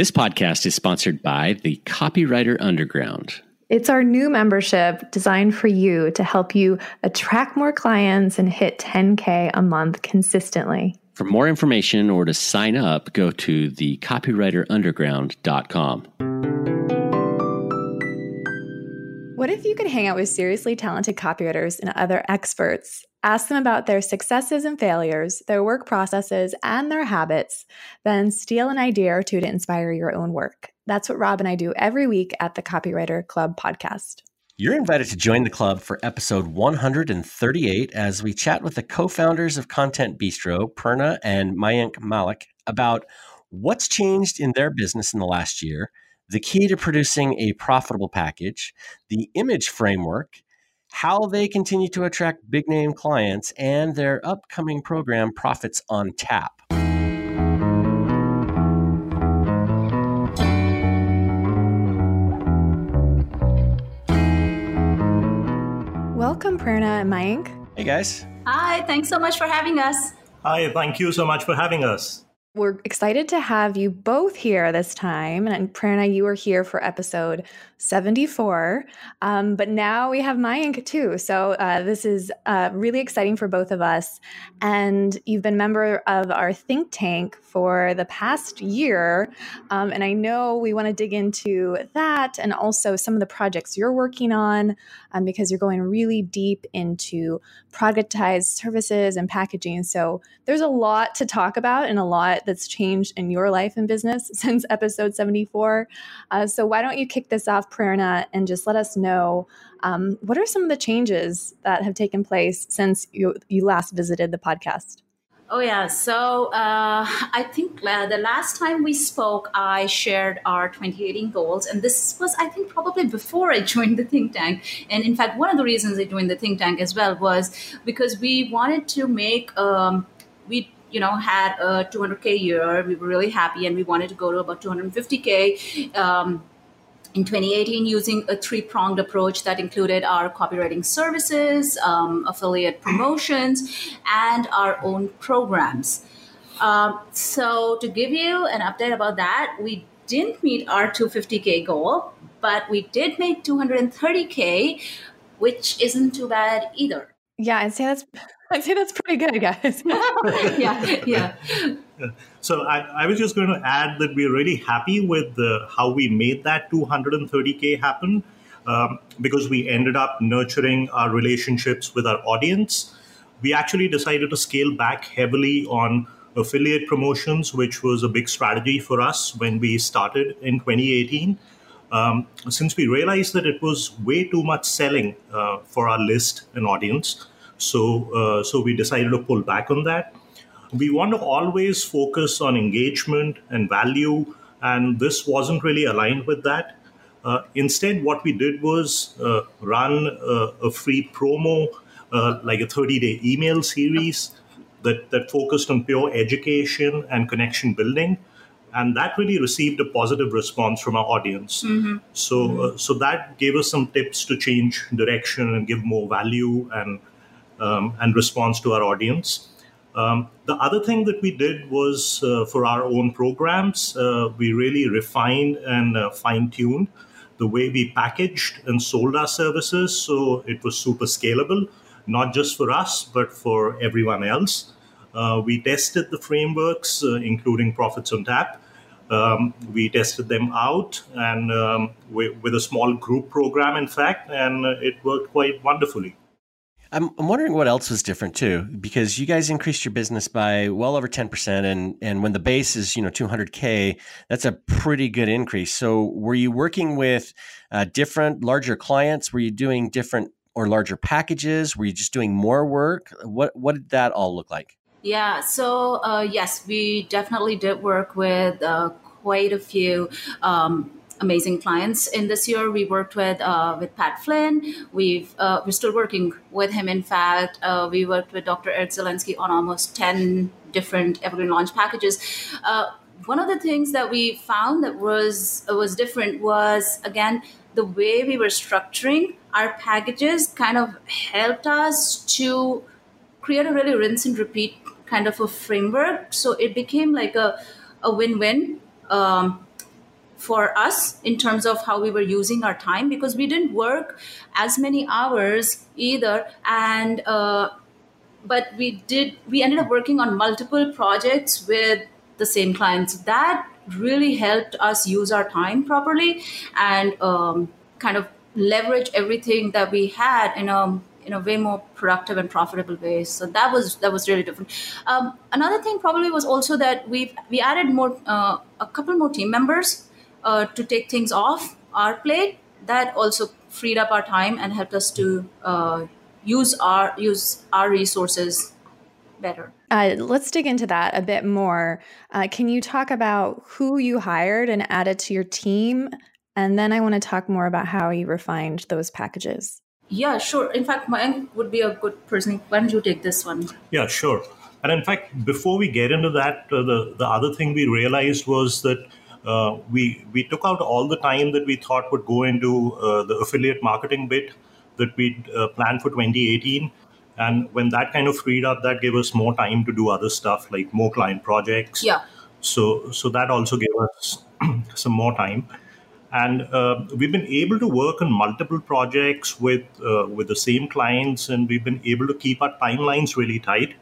This podcast is sponsored by the Copywriter Underground. It's our new membership designed for you to help you attract more clients and hit 10K a month consistently. For more information or to sign up, go to thecopywriterunderground.com. What if you could hang out with seriously talented copywriters and other experts? Ask them about their successes and failures, their work processes, and their habits, then steal an idea or two to inspire your own work. That's what Rob and I do every week at the Copywriter Club podcast. You're invited to join the club for episode 138 as we chat with the co founders of Content Bistro, Prerna and Mayank Malik, about what's changed in their business in the last year the key to producing a profitable package, the image framework, how they continue to attract big name clients, and their upcoming program, Profits on Tap. Welcome, Prerna and Mayank. Hey, guys. Hi, thanks so much for having us. Hi, thank you so much for having us. We're excited to have you both here this time. And Prerna, you were here for episode 74. Um, but now we have Mayank too. So uh, this is uh, really exciting for both of us. And you've been member of our think tank for the past year. Um, and I know we want to dig into that and also some of the projects you're working on um, because you're going really deep into productized services and packaging. So there's a lot to talk about and a lot that's changed in your life and business since episode 74. Uh, so why don't you kick this off, Prerna, and just let us know um, what are some of the changes that have taken place since you, you last visited the podcast? Oh, yeah. So uh, I think uh, the last time we spoke, I shared our 2018 goals. And this was, I think, probably before I joined the think tank. And in fact, one of the reasons I joined the think tank as well was because we wanted to make, um, we you know had a 200k year we were really happy and we wanted to go to about 250k um, in 2018 using a three pronged approach that included our copywriting services, um, affiliate promotions, and our own programs. Um, so, to give you an update about that, we didn't meet our 250K goal, but we did make 230K, which isn't too bad either. Yeah, I'd say that's I'd say that's pretty good, guys. yeah, yeah. So I, I, was just going to add that we're really happy with the, how we made that 230k happen um, because we ended up nurturing our relationships with our audience. We actually decided to scale back heavily on affiliate promotions, which was a big strategy for us when we started in 2018. Um, since we realized that it was way too much selling uh, for our list and audience, so uh, so we decided to pull back on that we want to always focus on engagement and value, and this wasn't really aligned with that. Uh, instead, what we did was uh, run a, a, free promo, uh, like a 30 day email series that, that focused on pure education and connection building. And that really received a positive response from our audience. Mm-hmm. So, mm-hmm. Uh, so that gave us some tips to change direction and give more value and um, and response to our audience. Um, the other thing that we did was uh, for our own programs, uh, we really refined and uh, fine tuned the way we packaged and sold our services so it was super scalable, not just for us, but for everyone else. Uh, we tested the frameworks, uh, including Profits on Tap. Um, we tested them out and um, with, a small group program, in fact, and it worked quite wonderfully. I'm, I'm wondering what else was different too, because you guys increased your business by well over 10%. And, and when the base is, you know, 200K, that's a pretty good increase. So were you working with uh, different larger clients? Were you doing different or larger packages? Were you just doing more work? What, what did that all look like? Yeah. So, uh, yes, we definitely did work with uh, quite a few um, amazing clients. In this year, we worked with uh, with Pat Flynn. We've uh, we're still working with him. In fact, uh, we worked with Dr. Eric Zielinski on almost ten different evergreen launch packages. Uh, one of the things that we found that was was different was again the way we were structuring our packages kind of helped us to create a really rinse and repeat kind of a framework. So it became like a a win win. Um, for us in terms of how we were using our time because we didn't work as many hours either and uh, but we did we ended up working on multiple projects with the same clients that really helped us use our time properly and um, kind of leverage everything that we had in a in a way more productive and profitable way. So that was that was really different. Um, another thing probably was also that we we added more uh, a couple more team members uh, to take things off our plate. That also freed up our time and helped us to uh, use our use our resources better. Uh, let's dig into that a bit more. Uh, can you talk about who you hired and added to your team? And then I want to talk more about how you refined those packages. Yeah, sure. In fact, Mayank would be a good person. Why don't you take this one? Yeah, sure. And in fact, before we get into that, uh, the the other thing we realized was that uh, we we took out all the time that we thought would go into uh, the affiliate marketing bit that we uh, planned for 2018. And when that kind of freed up, that gave us more time to do other stuff like more client projects. Yeah. So so that also gave us some more time and uh, we've been able to work on multiple projects with uh, with the same clients and we've been able to keep our timelines really tight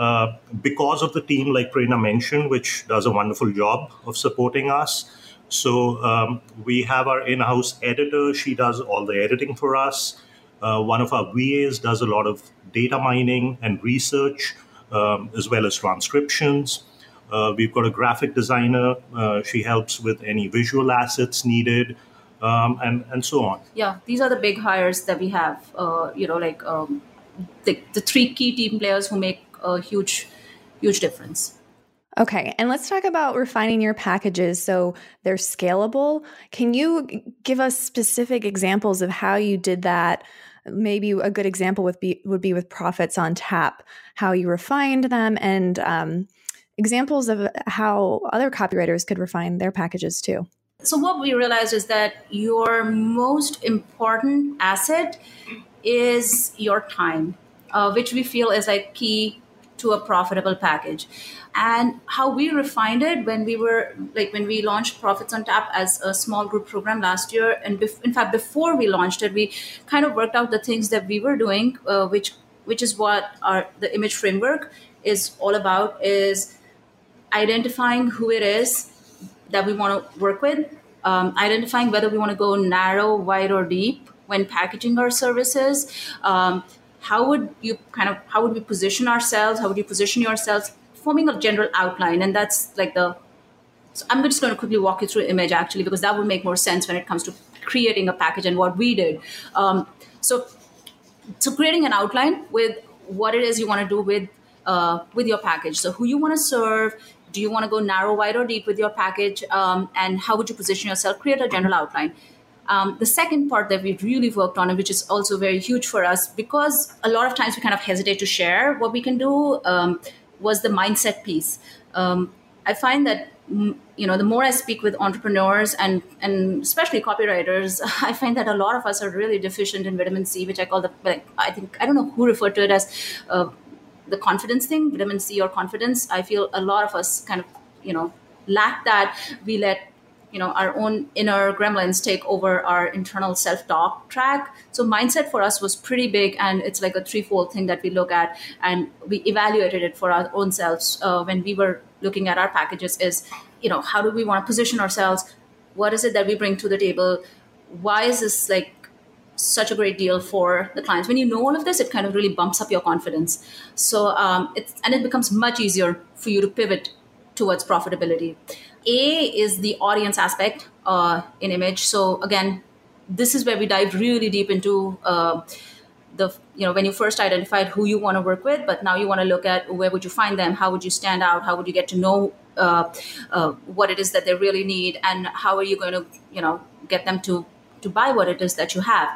uh, because of the team like Prerna mentioned which does a wonderful job of supporting us so um, we have our in-house editor she does all the editing for us uh, one of our vas does a lot of data mining and research um, as well as transcriptions uh, we've got a graphic designer. Uh, she helps with any visual assets needed, um, and and so on. Yeah, these are the big hires that we have. Uh, you know, like um, the the three key team players who make a huge huge difference. Okay, and let's talk about refining your packages so they're scalable. Can you give us specific examples of how you did that? Maybe a good example would be would be with profits on tap, how you refined them, and um, examples of how other copywriters could refine their packages too. So, what we realized is that your most important asset is your time, uh, which we feel is like key to a profitable package. And how we refined it when we were like when we launched Profits on Tap as a small group program last year, and bef- in fact, before we launched it, we kind of worked out the things that we were doing, uh, which which is what our the image framework is all about. Is identifying who it is that we want to work with, um, identifying whether we want to go narrow, wide, or deep when packaging our services. Um, how would you kind of how would we position ourselves? How would you position yourselves? Forming a general outline, and that's like the. So I'm just going to quickly walk you through image actually because that would make more sense when it comes to creating a package and what we did. Um, so, so creating an outline with what it is you want to do with uh, with your package. So who you want to serve, do you want to go narrow, wide, or deep with your package? Um, and how would you position yourself? Create a general outline. Um, the second part that we've really worked on, and which is also very huge for us, because a lot of times we kind of hesitate to share what we can do, um, was the mindset piece. Um, I find that mm, you know the more I speak with entrepreneurs and and especially copywriters, I find that a lot of us are really deficient in vitamin C, which I call the like, I think I don't know who referred to it as uh, the confidence thing, vitamin C or confidence. I feel a lot of us kind of, you know, lack that. We let you know our own inner gremlins take over our internal self-talk track so mindset for us was pretty big and it's like a threefold thing that we look at and we evaluated it for our own selves uh, when we were looking at our packages is you know how do we want to position ourselves what is it that we bring to the table why is this like such a great deal for the clients. When you know all of this, it kind of really bumps up your confidence. So um, it's and it becomes much easier for you to pivot towards profitability. A is the audience aspect uh, in image. So again, this is where we dive really deep into. Uh, the you know when you first identified who you want to work with but now you want to look at where would you find them how would you stand out how would you get to know uh, uh, what it is that they really need and how are you going to you know get them to to buy what it is that you have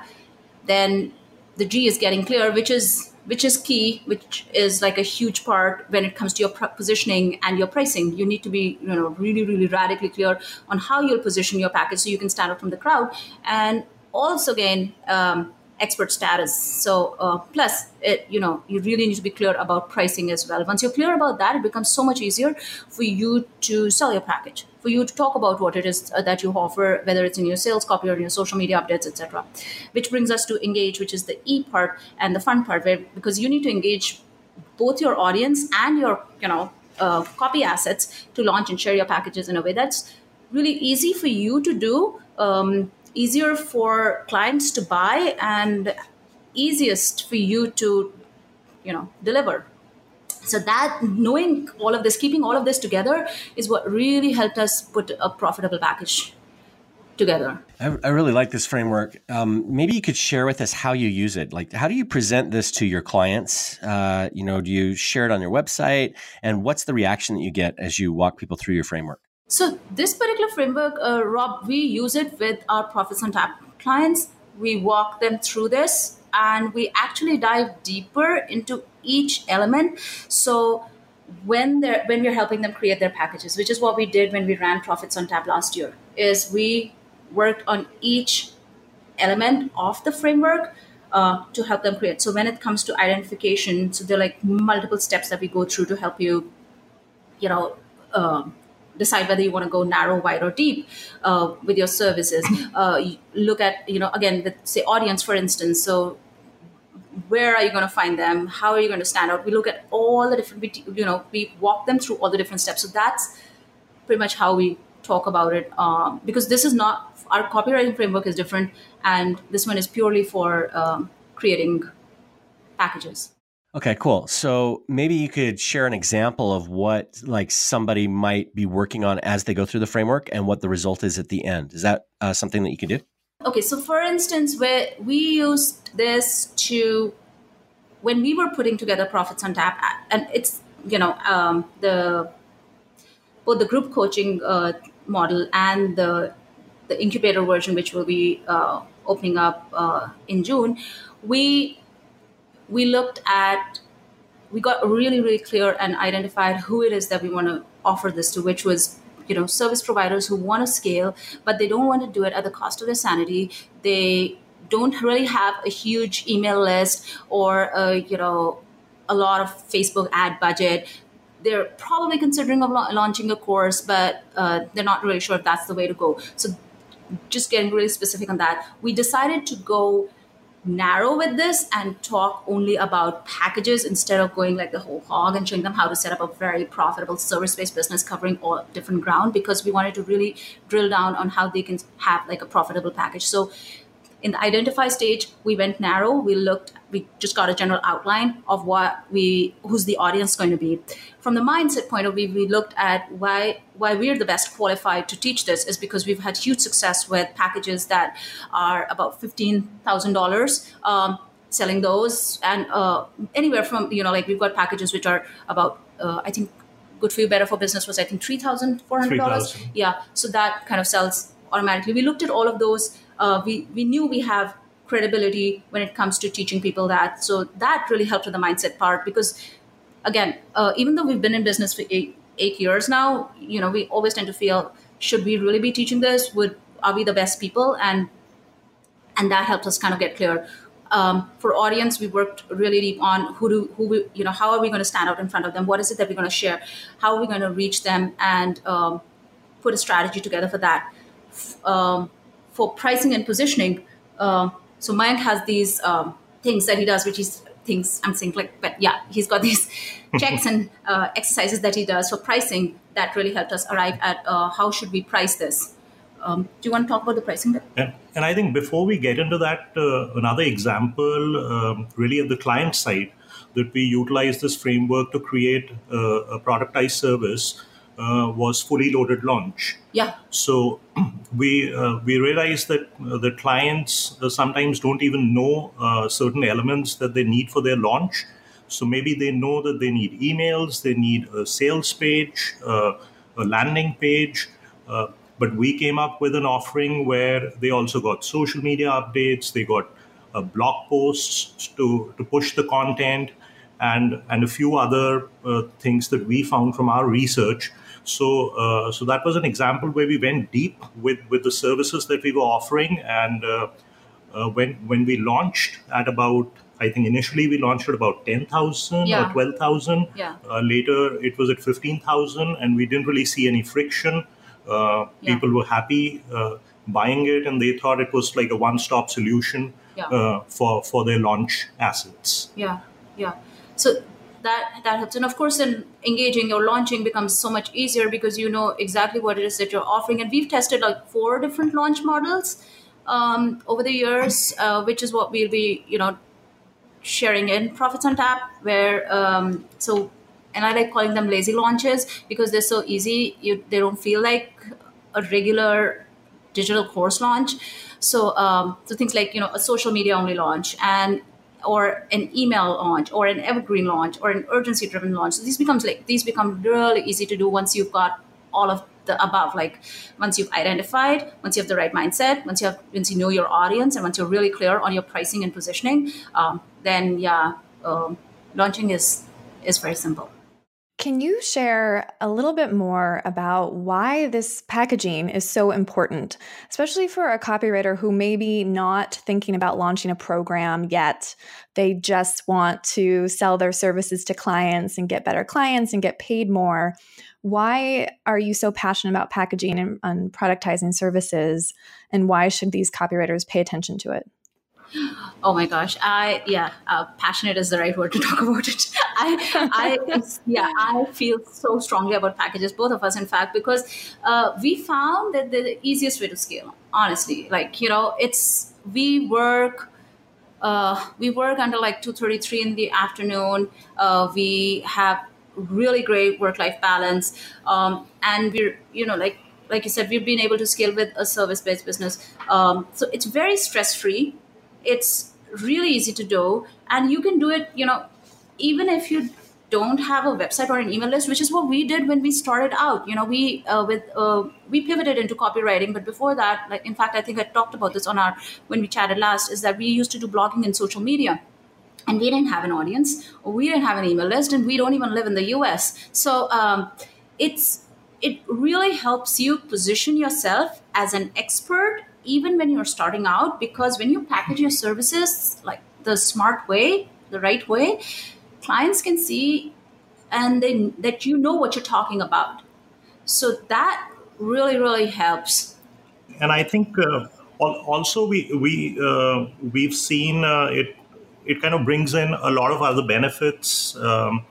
then the G is getting clear, which is which is key, which is like a huge part when it comes to your positioning and your pricing. You need to be, you know, really, really radically clear on how you'll position your package so you can stand out from the crowd. And also, again, um, expert status. So uh, plus, it, you know, you really need to be clear about pricing as well. Once you're clear about that, it becomes so much easier for you to sell your package, for you to talk about what it is uh, that you offer, whether it's in your sales copy or in your social media updates, etc. Which brings us to engage, which is the E part and the fun part, where because you need to engage both your audience and your, you know, uh, copy assets to launch and share your packages in a way that's really easy for you to do. Um, easier for clients to buy and easiest for you to you know deliver. So that knowing all of this keeping all of this together is what really helped us put a profitable package together. I, I really like this framework. Um, maybe you could share with us how you use it. Like how do you present this to your clients? Uh, you know do you share it on your website? And what's the reaction that you get as you walk people through your framework so this particular framework, uh, Rob, we use it with our Profits on Tap clients. We walk them through this and we actually dive deeper into each element. So when they're when we're helping them create their packages, which is what we did when we ran Profits on Tap last year, is we worked on each element of the framework uh, to help them create. So when it comes to identification, so there are like multiple steps that we go through to help you, you know, uh, decide whether you want to go narrow, wide, or deep uh, with your services. Uh, look at, you know, again, with say audience, for instance. So where are you going to find them? How are you going to stand out? We look at all the different, you know, we walk them through all the different steps. So that's pretty much how we talk about it. Um, because this is not our copywriting framework is different, and this one is purely for um, creating packages. Okay, cool. So maybe you could share an example of what like somebody might be working on as they go through the framework and what the result is at the end. Is that uh, something that you can do? Okay, so for instance, where we used this to when we were putting together profits on tap, and it's you know um, the both the group coaching uh, model and the the incubator version, which will be uh, opening up uh, in June, we we looked at we got really really clear and identified who it is that we want to offer this to which was you know service providers who want to scale but they don't want to do it at the cost of their sanity. They don't really have a huge email list or a, you know a lot of facebook ad budget. They're probably considering of launching a course but uh, they're not really sure if that's the way to go. So just getting really specific on that. We decided to go narrow with this and talk only about packages instead of going like the whole hog and showing them how to set up a very profitable service-based business covering all different ground because we wanted to really drill down on how they can have like a profitable package. So in the identify stage we went narrow. We looked we just got a general outline of what we who's the audience going to be. From the mindset point of view we looked at why why we're the best qualified to teach this is because we've had huge success with packages that are about $15000 um, selling those and uh, anywhere from you know like we've got packages which are about uh, i think good for you better for business was i think $3400 3, yeah so that kind of sells automatically. We looked at all of those uh, we, we knew we have credibility when it comes to teaching people that. So that really helped with the mindset part because, again, uh, even though we've been in business for eight, eight years now, you know, we always tend to feel, should we really be teaching this? Would are we the best people? And and that helped us kind of get clear. Um, for audience, we worked really deep on who do who we, you know how are we going to stand out in front of them? What is it that we're going to share? How are we going to reach them and um, put a strategy together for that? Um, for pricing and positioning, uh, so Mayank has these um, things that he does, which is things I'm saying like, but yeah, he's got these checks and uh, exercises that he does for pricing that really helped us arrive at uh, how should we price this. Um, do you want to talk about the pricing? Yeah. And I think before we get into that, uh, another example, um, really at the client side, that we utilize this framework to create a productized service uh, was fully loaded launch. Yeah. So we uh, we realized that uh, the clients uh, sometimes don't even know uh, certain elements that they need for their launch. So maybe they know that they need emails, they need a sales page, uh, a landing page. but we came up with an offering where they also got social media updates, they got blog posts to to push the content, and and a few other things that we found from our research so, uh, so that was an example where we went deep with with the services that we were offering, and uh, uh, when when we launched at about I think initially we launched at about 10,000 Yeah. or 12,000. Yeah. Uh, later it was at 15,000 and we didn't really see any friction. Uh, Yeah. People were happy uh, buying it and they thought it was like a one stop solution uh, for, for their launch assets. yeah yeah so that that helps. And of course then engaging or launching becomes so much easier because you know exactly what it is that you're offering. And we've tested like four different launch models um, over the years uh, which is what we'll be you know sharing in profits on tap where um, so and i like calling them lazy launches because they're so easy. You they don't feel like a regular digital course launch. So um, so things like you know a social media only launch and or an email launch or an evergreen launch or an urgency driven launch. So these becomes like these become really easy to do once you've got all of the above. Like once you've identified once you have the right mindset once you have once you know your audience and once you're really clear on your pricing and positioning um, then yeah um, launching is is very simple Can you share a little bit more about why this packaging is so important, especially for a copywriter who may be not thinking about launching a program yet? They just want to sell their services to clients and get better clients and get paid more. Why are you so passionate about packaging and, and productizing services? And why should these copywriters pay attention to it? Oh my gosh, I yeah, uh, passionate is the right word to talk about it. I, I yeah, I feel so strongly about packages, both of us, in fact, because uh, we found that the easiest way to scale. Honestly, like you know, it's we work. Uh, we work until like 2.33 in the afternoon uh, we have really great work-life balance um, and we're you know like like you said we've been able to scale with a service-based business um, so it's very stress-free it's really easy to do. And you can do it you know even if you don't have a website or an email list which is what we did when we started out. You know we uh, with uh, we pivoted into copywriting but before that like in fact i think i talked about this on our when we chatted last is that we used to do blogging and social media. And we didn't have an audience or we didn't have an email list and we don't even live in the us so um, it's it really helps you position yourself as an expert even when you're starting out because when you package your services like the smart way the right way clients can see and they that you know what you're talking about so that really really helps and I think uh, also we we uh, we've seen uh, it. It kind of brings in a lot of other benefits. Um,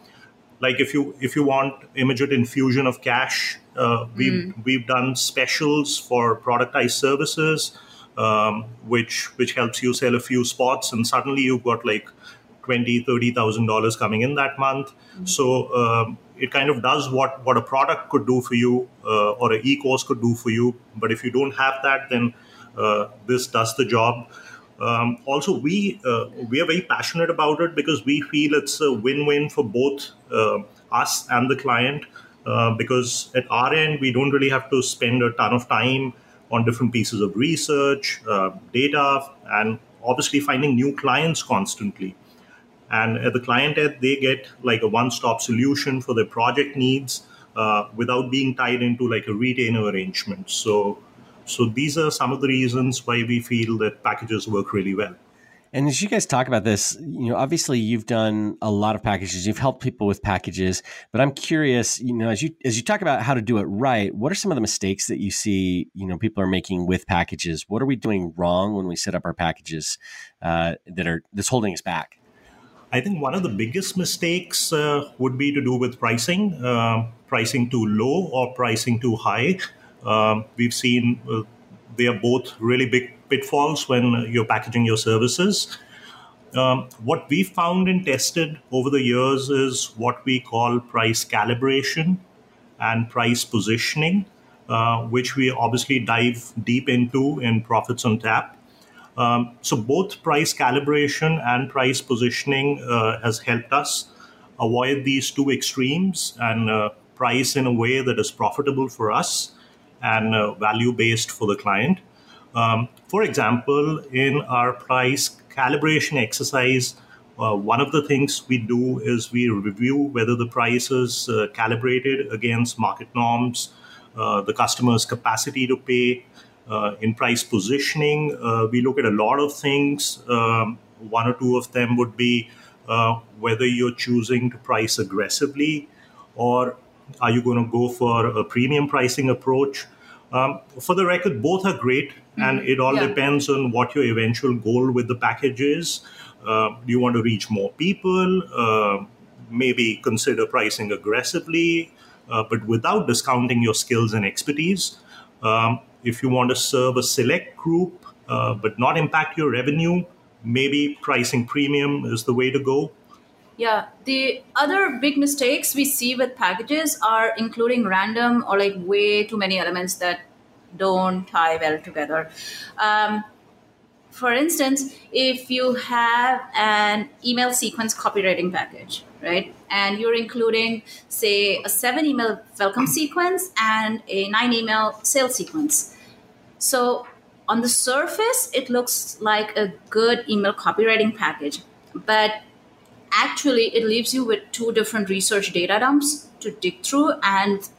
like if you if you want immediate infusion of cash, uh, we've we've done specials for productized services, um, which which helps you sell a few spots, and suddenly you've got like twenty thirty thousand dollars coming in that month. So um, it kind of does what what a product could do for you uh, or an e-course could do for you. But if you don't have that, then uh, this does the job. Um, also, we uh, we are very passionate about it because we feel it's a win-win for both uh, us and the client. Uh, because at our end, we don't really have to spend a ton of time on different pieces of research, uh, data, and obviously finding new clients constantly. And at the client end, they get like a one-stop solution for their project needs uh, without being tied into like a retainer arrangement. So, so these are some of the reasons why we feel that packages work really well. And as you guys talk about this, you know, obviously you've done a lot of packages. You've helped people with packages, but I'm curious, you know, as you as you talk about how to do it right, what are some of the mistakes that you see, you know, people are making with packages? What are we doing wrong when we set up our packages uh, that are that's holding us back? I think one of the biggest mistakes uh, would be to do with pricing, uh, pricing too low or pricing too high. Um, we've seen uh, they are both really big pitfalls when you're packaging your services. Um, what we found and tested over the years is what we call price calibration and price positioning, uh, which we obviously dive deep into in Profits on Tap. Um, so both price calibration and price positioning uh, has helped us avoid these two extremes and uh, price in a way that is profitable for us and uh, value based for the client. Um, for example, in our price calibration exercise, uh, one of the things we do is we review whether the price is calibrated against market norms, the customer's capacity to pay, Uh, in price positioning, uh, we look at a lot of things. Um, one or two of them would be uh, whether you're choosing to price aggressively or are you going to go for a premium pricing approach. Um, for the record, both are great, mm-hmm. and it all yeah. depends on what your eventual goal with the package is. Uh, do you want to reach more people? Uh, maybe consider pricing aggressively, uh, but without discounting your skills and expertise. Um, if you want to serve a select group uh, but not impact your revenue, maybe pricing premium is the way to go. Yeah, the other big mistakes we see with packages are including random or like way too many elements that don't tie well together. Um, for instance, if you have an email sequence copywriting package, right, and you're including, say, a seven email welcome sequence and a nine email sales sequence. So on the surface, it looks like a good email copywriting package, but actually it leaves you with two different research data dumps to dig through and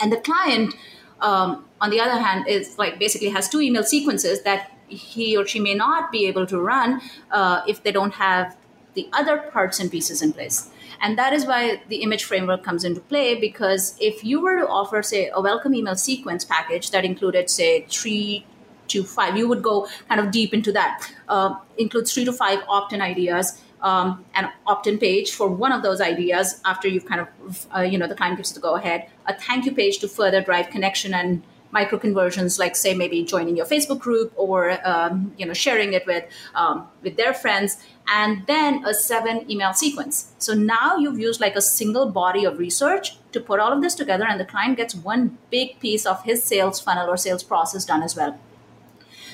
and the client um, on the other hand is like basically has two email sequences that he or she may not be able to run uh, if they don't have the other parts and pieces in place. And that is why the image framework comes into play because if you were to offer, say, a welcome email sequence package that included, say, three to five, you would go kind of deep into that, uh, includes three to five opt in ideas. Um, an opt-in page for one of those ideas after you've kind of uh, you know the client gives the go ahead. A thank you page to further drive connection and micro conversions like say maybe joining your facebook group or um, you know sharing it with um, with their friends and then a seven email sequence. So now you've used like a single body of research to put all of this together and the client gets one big piece of his sales funnel or sales process done as well.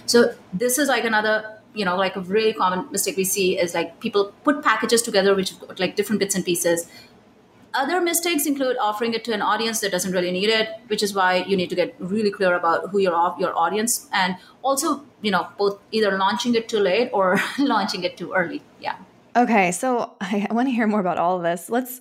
So this is like another you know like a really common mistake we see is like people put packages together which like different bits and pieces other mistakes include offering it to an audience that doesn't really need it, which is why you need to get really clear about who your your audience and also, you know, both either launching it too late or launching it too early. Yeah. Okay, so I want to hear more about all of this. Let's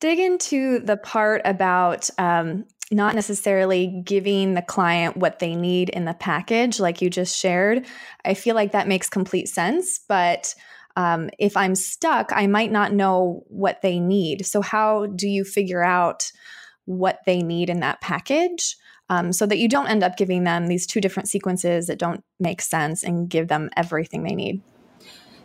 dig into the part about um, not necessarily giving the client what they need in the package, like you just shared. I feel like that makes complete sense, but um, if I'm stuck, I might not know what they need. So, how do you figure out what they need in that package? Um, so that you don't end up giving them these two different sequences that don't make sense and give them everything they need.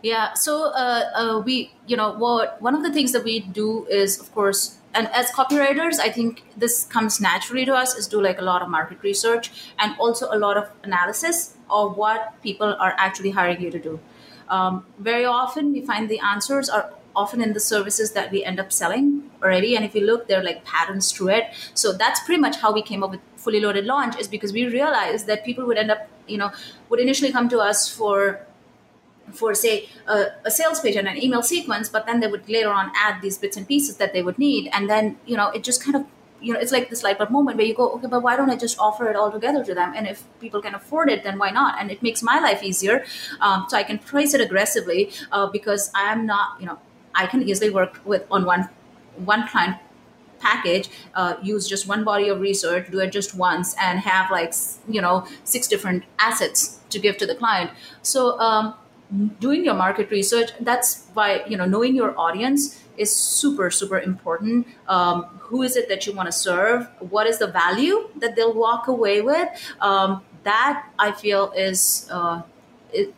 Yeah. So uh, uh, we, you know, what one of the things that we do is, of course, and as copywriters, I think this comes naturally to us is do like a lot of market research and also a lot of analysis of what people are actually hiring you to do. Um, very often, we find the answers are often in the services that we end up selling already. And if you look, there are like patterns to it. So that's pretty much how we came up with fully loaded launch is because we realized that people would end up, you know, would initially come to us for for say a, a, sales page and an email sequence but then they would later on add these bits and pieces that they would need and then you know it just kind of you know, it's like this light bulb moment where you go, okay, but why don't I just offer it all together to them? And if people can afford it, then why not? And it makes my life easier. Um, so I can price it aggressively uh, because I'm not, you know, I can easily work with on one one client package uh, use just one body of research do it just once and have like you know six different assets to give to the client so um, doing your market research that's why you know knowing your audience is super super important. Um, who is it that you want to serve? What is the value that they'll walk away with? Um, that i feel is uh,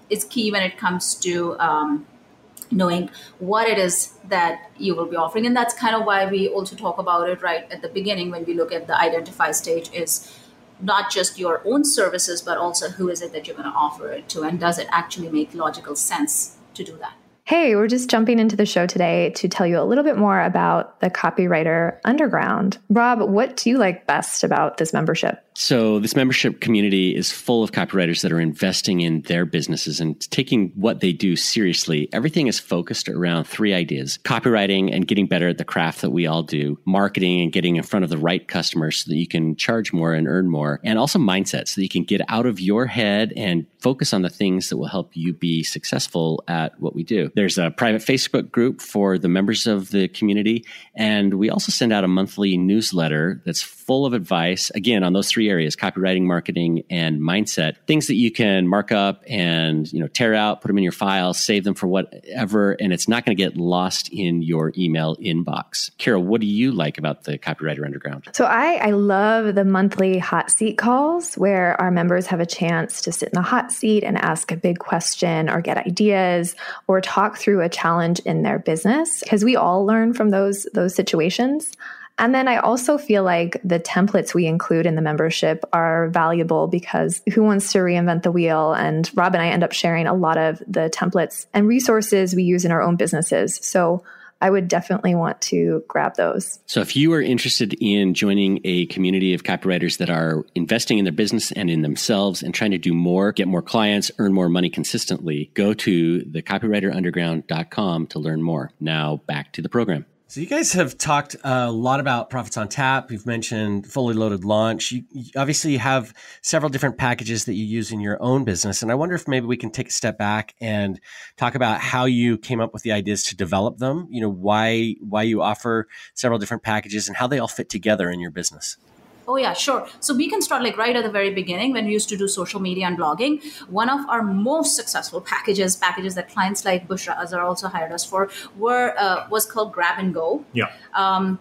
is key when it comes to um, knowing what it is that you will be offering. And that's kind of why we also talk about it right at the beginning when we look at the identify stage is not just your own services, but also who is it that you're going to offer it to, and does it actually make logical sense to do that? Hey, we're just jumping into the show today to tell you a little bit more about the Copywriter Underground. Rob, what do you like best about this membership? So, this membership community is full of copywriters that are investing in their businesses and taking what they do seriously. Everything is focused around three ideas copywriting and getting better at the craft that we all do, marketing and getting in front of the right customers so that you can charge more and earn more, and also mindset so that you can get out of your head and focus on the things that will help you be successful at what we do. There's a private Facebook group for the members of the community, and we also send out a monthly newsletter that's full of advice, again, on those three areas copywriting, marketing, and mindset. Things that you can mark up and you know tear out, put them in your file, save them for whatever, and it's not going to get lost in your email inbox. Kira, what do you like about the Copywriter Underground? So I, I love the monthly hot seat calls where our members have a chance to sit in the hot seat and ask a big question or get ideas or talk through a challenge in their business because we all learn from those those situations. And then I also feel like the templates we include in the membership are valuable because who wants to reinvent the wheel? And Rob and I end up sharing a lot of the templates and resources we use in our own businesses. So I would definitely want to grab those. So, if you are interested in joining a community of copywriters that are investing in their business and in themselves and trying to do more, get more clients, earn more money consistently, go to thecopywriterunderground.com to learn more. Now, back to the program. So you guys have talked a lot about profits on tap. You've mentioned fully loaded launch. You, you, obviously have several different packages that you use in your own business, and I wonder if maybe we can take a step back and talk about how you came up with the ideas to develop them. You know why why you offer several different packages and how they all fit together in your business. Oh yeah, sure. So we can start like right at the very beginning when we used to do social media and blogging. One of our most successful packages, packages that clients like Bushra Azhar also hired us for, were uh, was called Grab and Go. Yeah. Um,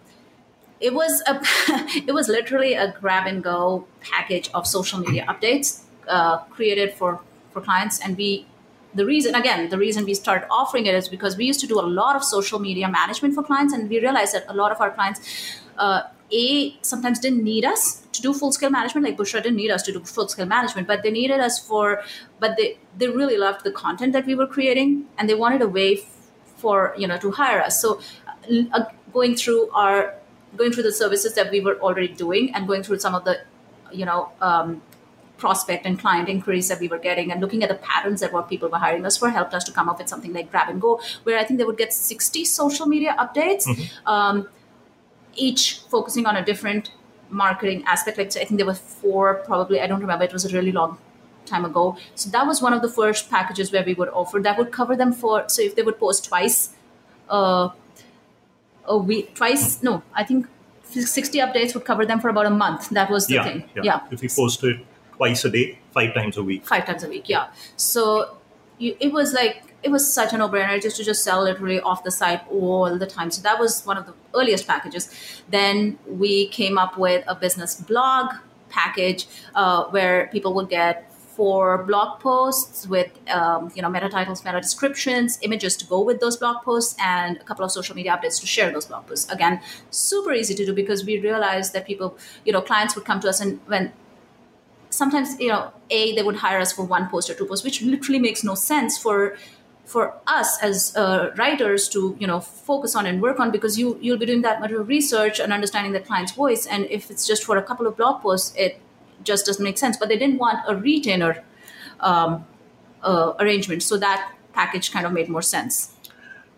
it was a it was literally a grab and go package of social media updates uh, created for for clients, and we the reason again the reason we started offering it is because we used to do a lot of social media management for clients and we realized that a lot of our clients uh, a sometimes didn't need us to do full scale management. Like bushra didn't need us to do full scale management but they needed us for but they they really loved the content that we were creating and they wanted a way for you know to hire us. So uh, going through our going through the services that we were already doing and going through some of the you know um, prospect and client inquiries that we were getting and looking at the patterns that what people were hiring us for helped us to come up with something like grab and go where i think they would get 60 social media updates. Mm-hmm. um, each focusing on a different marketing aspect. Like I think there were four, probably I don't remember. It was a really long time ago. So that was one of the first packages where we would offer that would cover them for. So if they would post twice, uh, a week, twice. No, I think sixty updates would cover them for about a month. That was the yeah, thing. Yeah. yeah. If we posted twice a day, five times a week. Five times a week. Yeah. So you, it was like it was such a no-brainer just to just sell literally off the site all the time. So that was one of the earliest packages. Then we came up with a business blog package uh, where people would get four blog posts with um, you know meta titles, meta descriptions, images to go with those blog posts, and a couple of social media updates to share those blog posts. Again, super easy to do because we realized that people, you know, clients would come to us and when sometimes you know a they would hire us for one post or two posts, which literally makes no sense for for us as uh, writers to you know focus on and work on because you you'll be doing that much of research and understanding the client's voice and if it's just for a couple of blog posts it just doesn't make sense. But they didn't want a retainer um, uh, arrangement so that package kind of made more sense.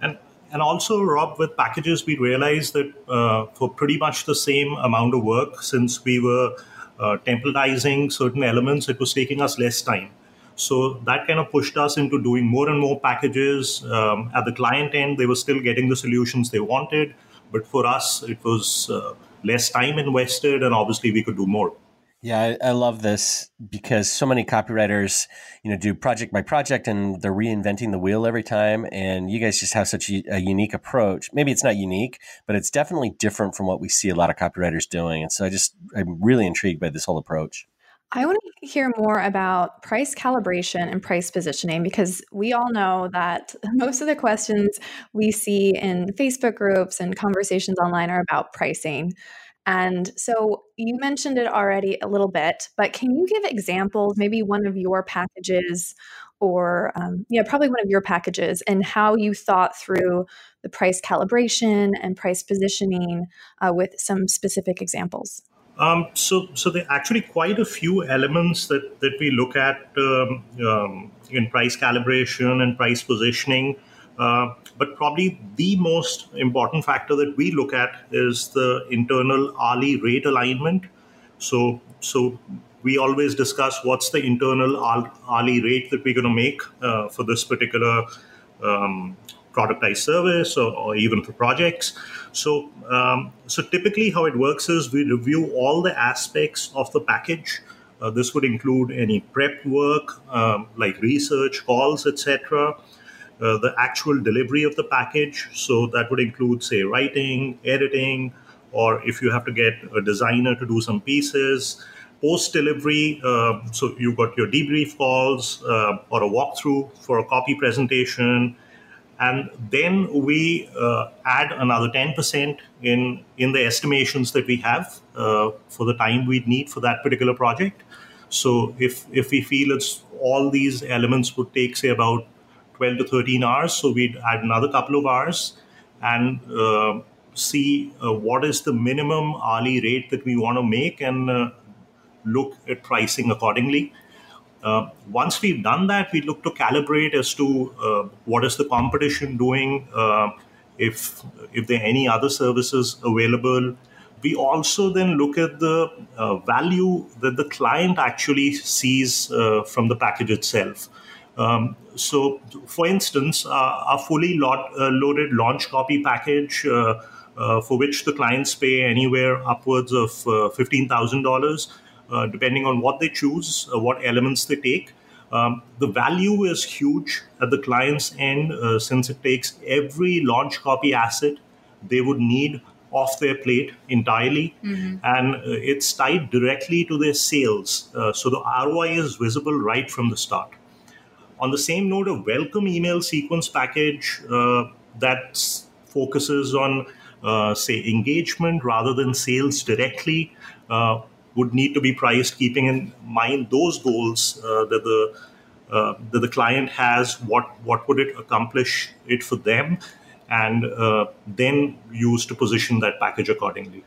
And and also rob with packages we realized that uh, for pretty much the same amount of work since we were uh, templatizing certain elements it was taking us less time so that kind of pushed us into doing more and more packages. Um, at the client end, they were still getting the solutions they wanted, but for us, it was uh, less time invested, and obviously we could do more. Yeah, I, I, love this because so many copywriters, you know, do project by project and they're reinventing the wheel every time. And you guys just have such a, a, unique approach. Maybe it's not unique, but it's definitely different from what we see a lot of copywriters doing. And so I just, I'm really intrigued by this whole approach. I want to hear more about price calibration and price positioning because we all know that most of the questions we see in Facebook groups and conversations online are about pricing. And so you mentioned it already a little bit, but can you give examples, maybe one of your packages or, um, yeah, probably one of your packages and how you thought through the price calibration and price positioning uh, with some specific examples? Um, so, so there are actually quite a few elements that, that we look at um, um, in price calibration and price positioning. Uh, but probably the most important factor that we look at is the internal hourly rate alignment. So, so we always discuss what's the internal hourly rate that we're going to make uh, for this particular um, productized service or, or even for projects. So, um, so typically, how it works is we review all the aspects of the package. Uh, this would include any prep work, um, like research, calls, etc. Uh, the actual delivery of the package. So that would include, say, writing, editing, or if you have to get a designer to do some pieces. Post delivery, uh, so you've got your debrief calls uh, or a walkthrough for a copy presentation, and then we uh, add another 10% in in the estimations that we have uh, for the time we'd need for that particular project. So if if we feel it's all these elements would take say about 12 to 13 hours so we'd add another couple of hours and uh, see uh, what is the minimum hourly rate that we want to make and uh, look at pricing accordingly uh, once we've done that, we look to calibrate as to uh, what is the competition doing, uh, if if there are any other services available. We also then look at the uh, value that the client actually sees uh, from the package itself. Um, so, for instance, a fully lot, loaded launch copy package. for which the clients pay anywhere upwards of $15,000 uh, depending on what they choose, uh, what elements they take. Um, the value is huge at the client's end uh, since it takes every launch copy asset they would need off their plate entirely mm-hmm. and uh, it's tied directly to their sales uh, so the roi is visible right from the start on the same note a welcome email sequence package uh, that focuses on say engagement rather than sales directly would need to be priced keeping in mind those goals uh, that the uh, that the client has. What what would it accomplish it for them, and uh, then use to position that package accordingly.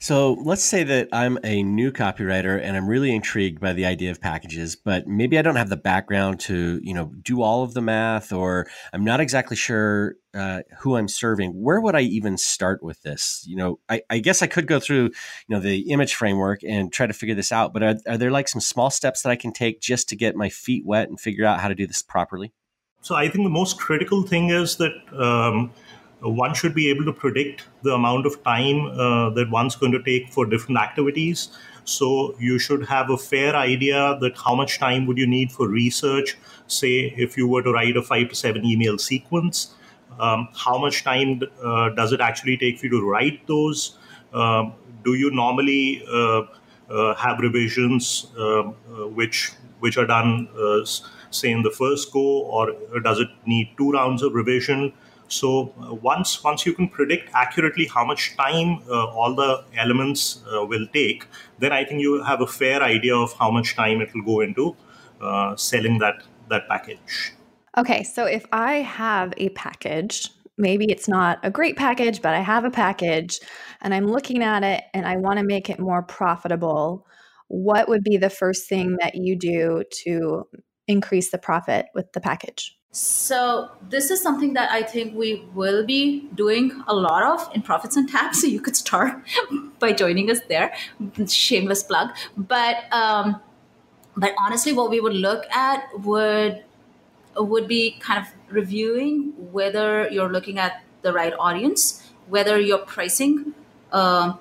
So let's say that I'm a new copywriter and I'm really intrigued by the idea of packages, but maybe I don't have the background to, you know, do all of the math, or I'm not exactly sure uh, who I'm serving. Where would I even start with this? You know, I, I, guess I could go through, you know, the image framework and try to figure this out. But are, are there like some small steps that I can take just to get my feet wet and figure out how to do this properly? So I think the most critical thing is that. Um, one should be able to predict the amount of time uh, that one's going to take for different activities. So you should have a fair idea that how much time would you need for research. Say, if you were to write a five to seven email sequence, um, how much time uh, does it actually take for you to write those? Um, do you normally uh, uh have revisions um, uh, which which are done, uh, say, in the first go, or does it need two rounds of revision? So uh, once once you can predict accurately how much time uh, all the elements uh, will take, then I think you have a fair idea of how much time it will go into uh, selling that that package. Okay, so if I have a package, maybe it's not a great package, but I have a package and I'm looking at it and I want to make it more profitable, what would be the first thing that you do to increase the profit with the package? So this is something that I think we will be doing a lot of in Profits on Tap. So you could start by joining us there. Shameless plug. But um, but honestly, what we would look at would would be kind of reviewing whether you're looking at the right audience, whether you're pricing uh,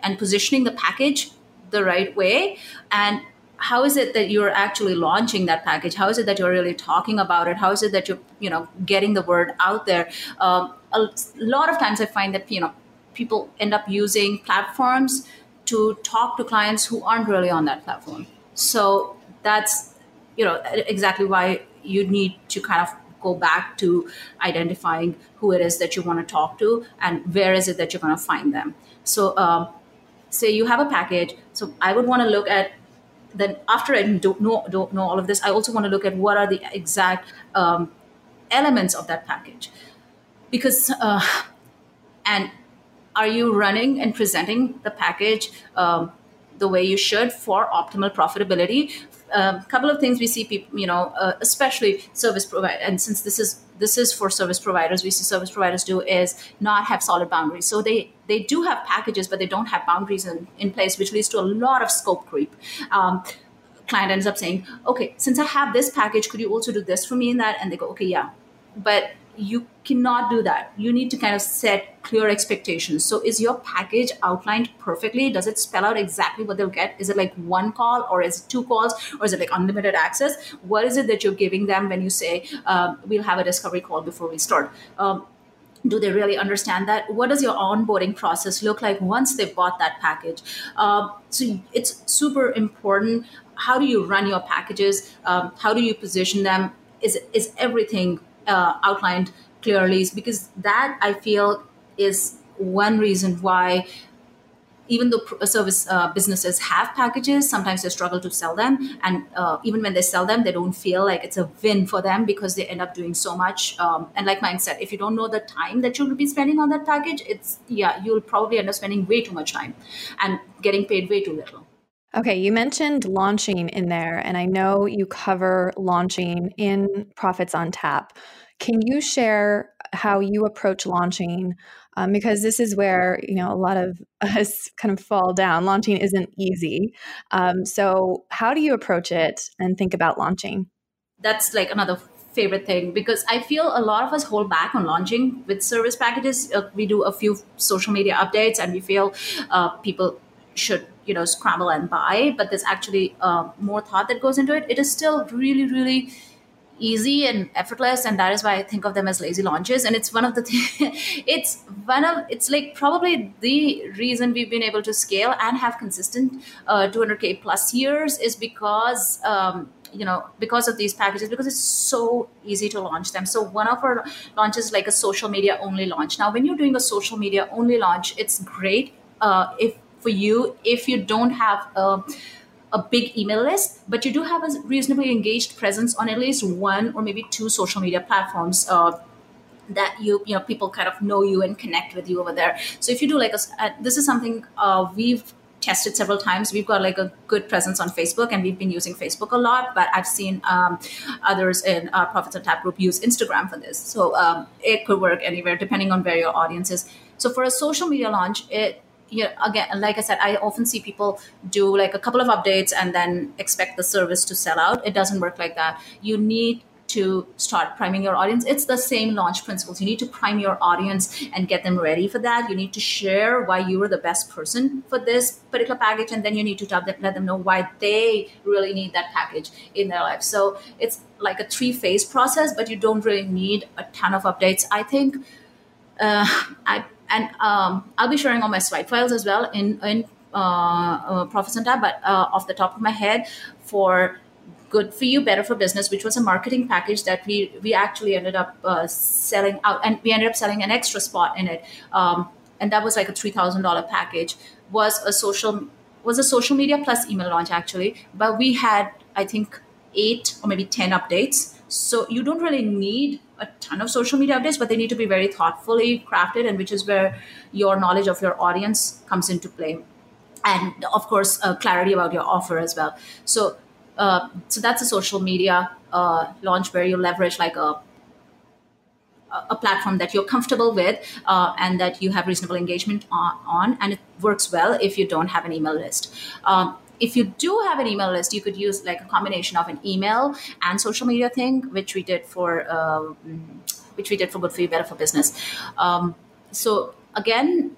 and positioning the package the right way, and how is it that you're actually launching that package? How is it that you're really talking about it? How is it that you're you know getting the word out there? Um, a lot of times i find that you know people end up using platforms to talk to clients who aren't really on that platform. So that's you know exactly why you need to kind of go back to identifying who it is that you want to talk to and where is it that you're going to find them. So um, say you have a package so i would want to look at then after I don't know, don't know all of this, I also want to look at what are the exact um, elements of that package. Because, uh, and are you running and presenting the package um, the way you should for optimal profitability? A um, couple of things we see people, you know, uh, especially service provider, and since this is this is for service providers we see service providers do is not have solid boundaries. So they they do have packages but they don't have boundaries in, in place which leads to a lot of scope creep. Um, client ends up saying okay since i have this package could you also do this for me in that? And they go okay yeah. But you cannot do that. You need to kind of set clear expectations. So, is your package outlined perfectly? Does it spell out exactly what they'll get? Is it like one call, or is it two calls, or is it like unlimited access? What is it that you're giving them when you say um, we'll have a discovery call before we start? Um, do they really understand that what does your onboarding process look like once they've bought that package um, so it's super important how do you run your packages um, how do you position them is is everything uh, outlined clearly is because that I feel is one reason why even though service uh, businesses have packages, sometimes they struggle to sell them. And uh, even when they sell them, they don't feel like it's a win for them because they end up doing so much. Um, and like Mike said, if you don't know the time that you'll be spending on that package, it's, yeah, you'll probably end up spending way too much time and getting paid way too little. Okay, you mentioned launching in there, and I know you cover launching in Profits on Tap. Can you share how you approach launching? Um, because this is where you know a lot of us kind of fall down. Launching isn't easy. Um, so, how do you approach it and think about launching? That's like another favorite thing because I feel a lot of us hold back on launching with service packages. Uh, we do a few social media updates, and we feel uh, people should you know scramble and buy. But there's actually uh, more thought that goes into it. It is still really, really easy and effortless and that is why i think of them as lazy launches. And it's one of the th- it's one of it's like probably the reason we've been able to scale and have consistent uh, 200k plus years is because um, you know because of these packages because it's so easy to launch them. So one of our launches like a social media only launch. Now when you're doing a social media only launch it's great uh, if for you if you don't have a a big email list, but you do have a reasonably engaged presence on at least one or maybe two social media platforms. Uh, that you you know people kind of know you and connect with you over there. So if you do like a uh, this is something uh, we've tested several times. We've got like a good presence on facebook and we've been using facebook a lot but i've seen um, others in our profits on tap group use instagram for this. So um, it could work anywhere depending on where your audience is. So for a social media launch it yeah, again, like I said, I often see people do like a couple of updates and then expect the service to sell out. It doesn't work like that. You need to start priming your audience. It's the same launch principles. You need to prime your audience and get them ready for that. You need to share why you are the best person for this particular package, and then you need to them, let them know why they really need that package in their life. So it's like a three phase process, but you don't really need a ton of updates. I think uh, I and um, I'll be sharing all my swipe files as well in in uh, uh, Profits on Tap. But uh, off the top of my head, for good for you, better for business, which was a marketing package that we we actually ended up uh, selling out, and we ended up selling an extra spot in it, um, and that was like a three thousand dollar package. Was a social was a social media plus email launch actually, but we had I think eight or maybe ten updates. So you don't really need a ton of social media updates, but they need to be very thoughtfully crafted, and which is where your knowledge of your audience comes into play, and of course, uh, clarity about your offer as well. So, uh, so that's a social media uh, launch where you leverage like a a platform that you're comfortable with uh, and that you have reasonable engagement on, on, and it works well if you don't have an email list. Um, if you do have an email list, you could use like a combination of an email and social media thing, which we did for uh, which we did for Good for You, Better for Business. Um, so again,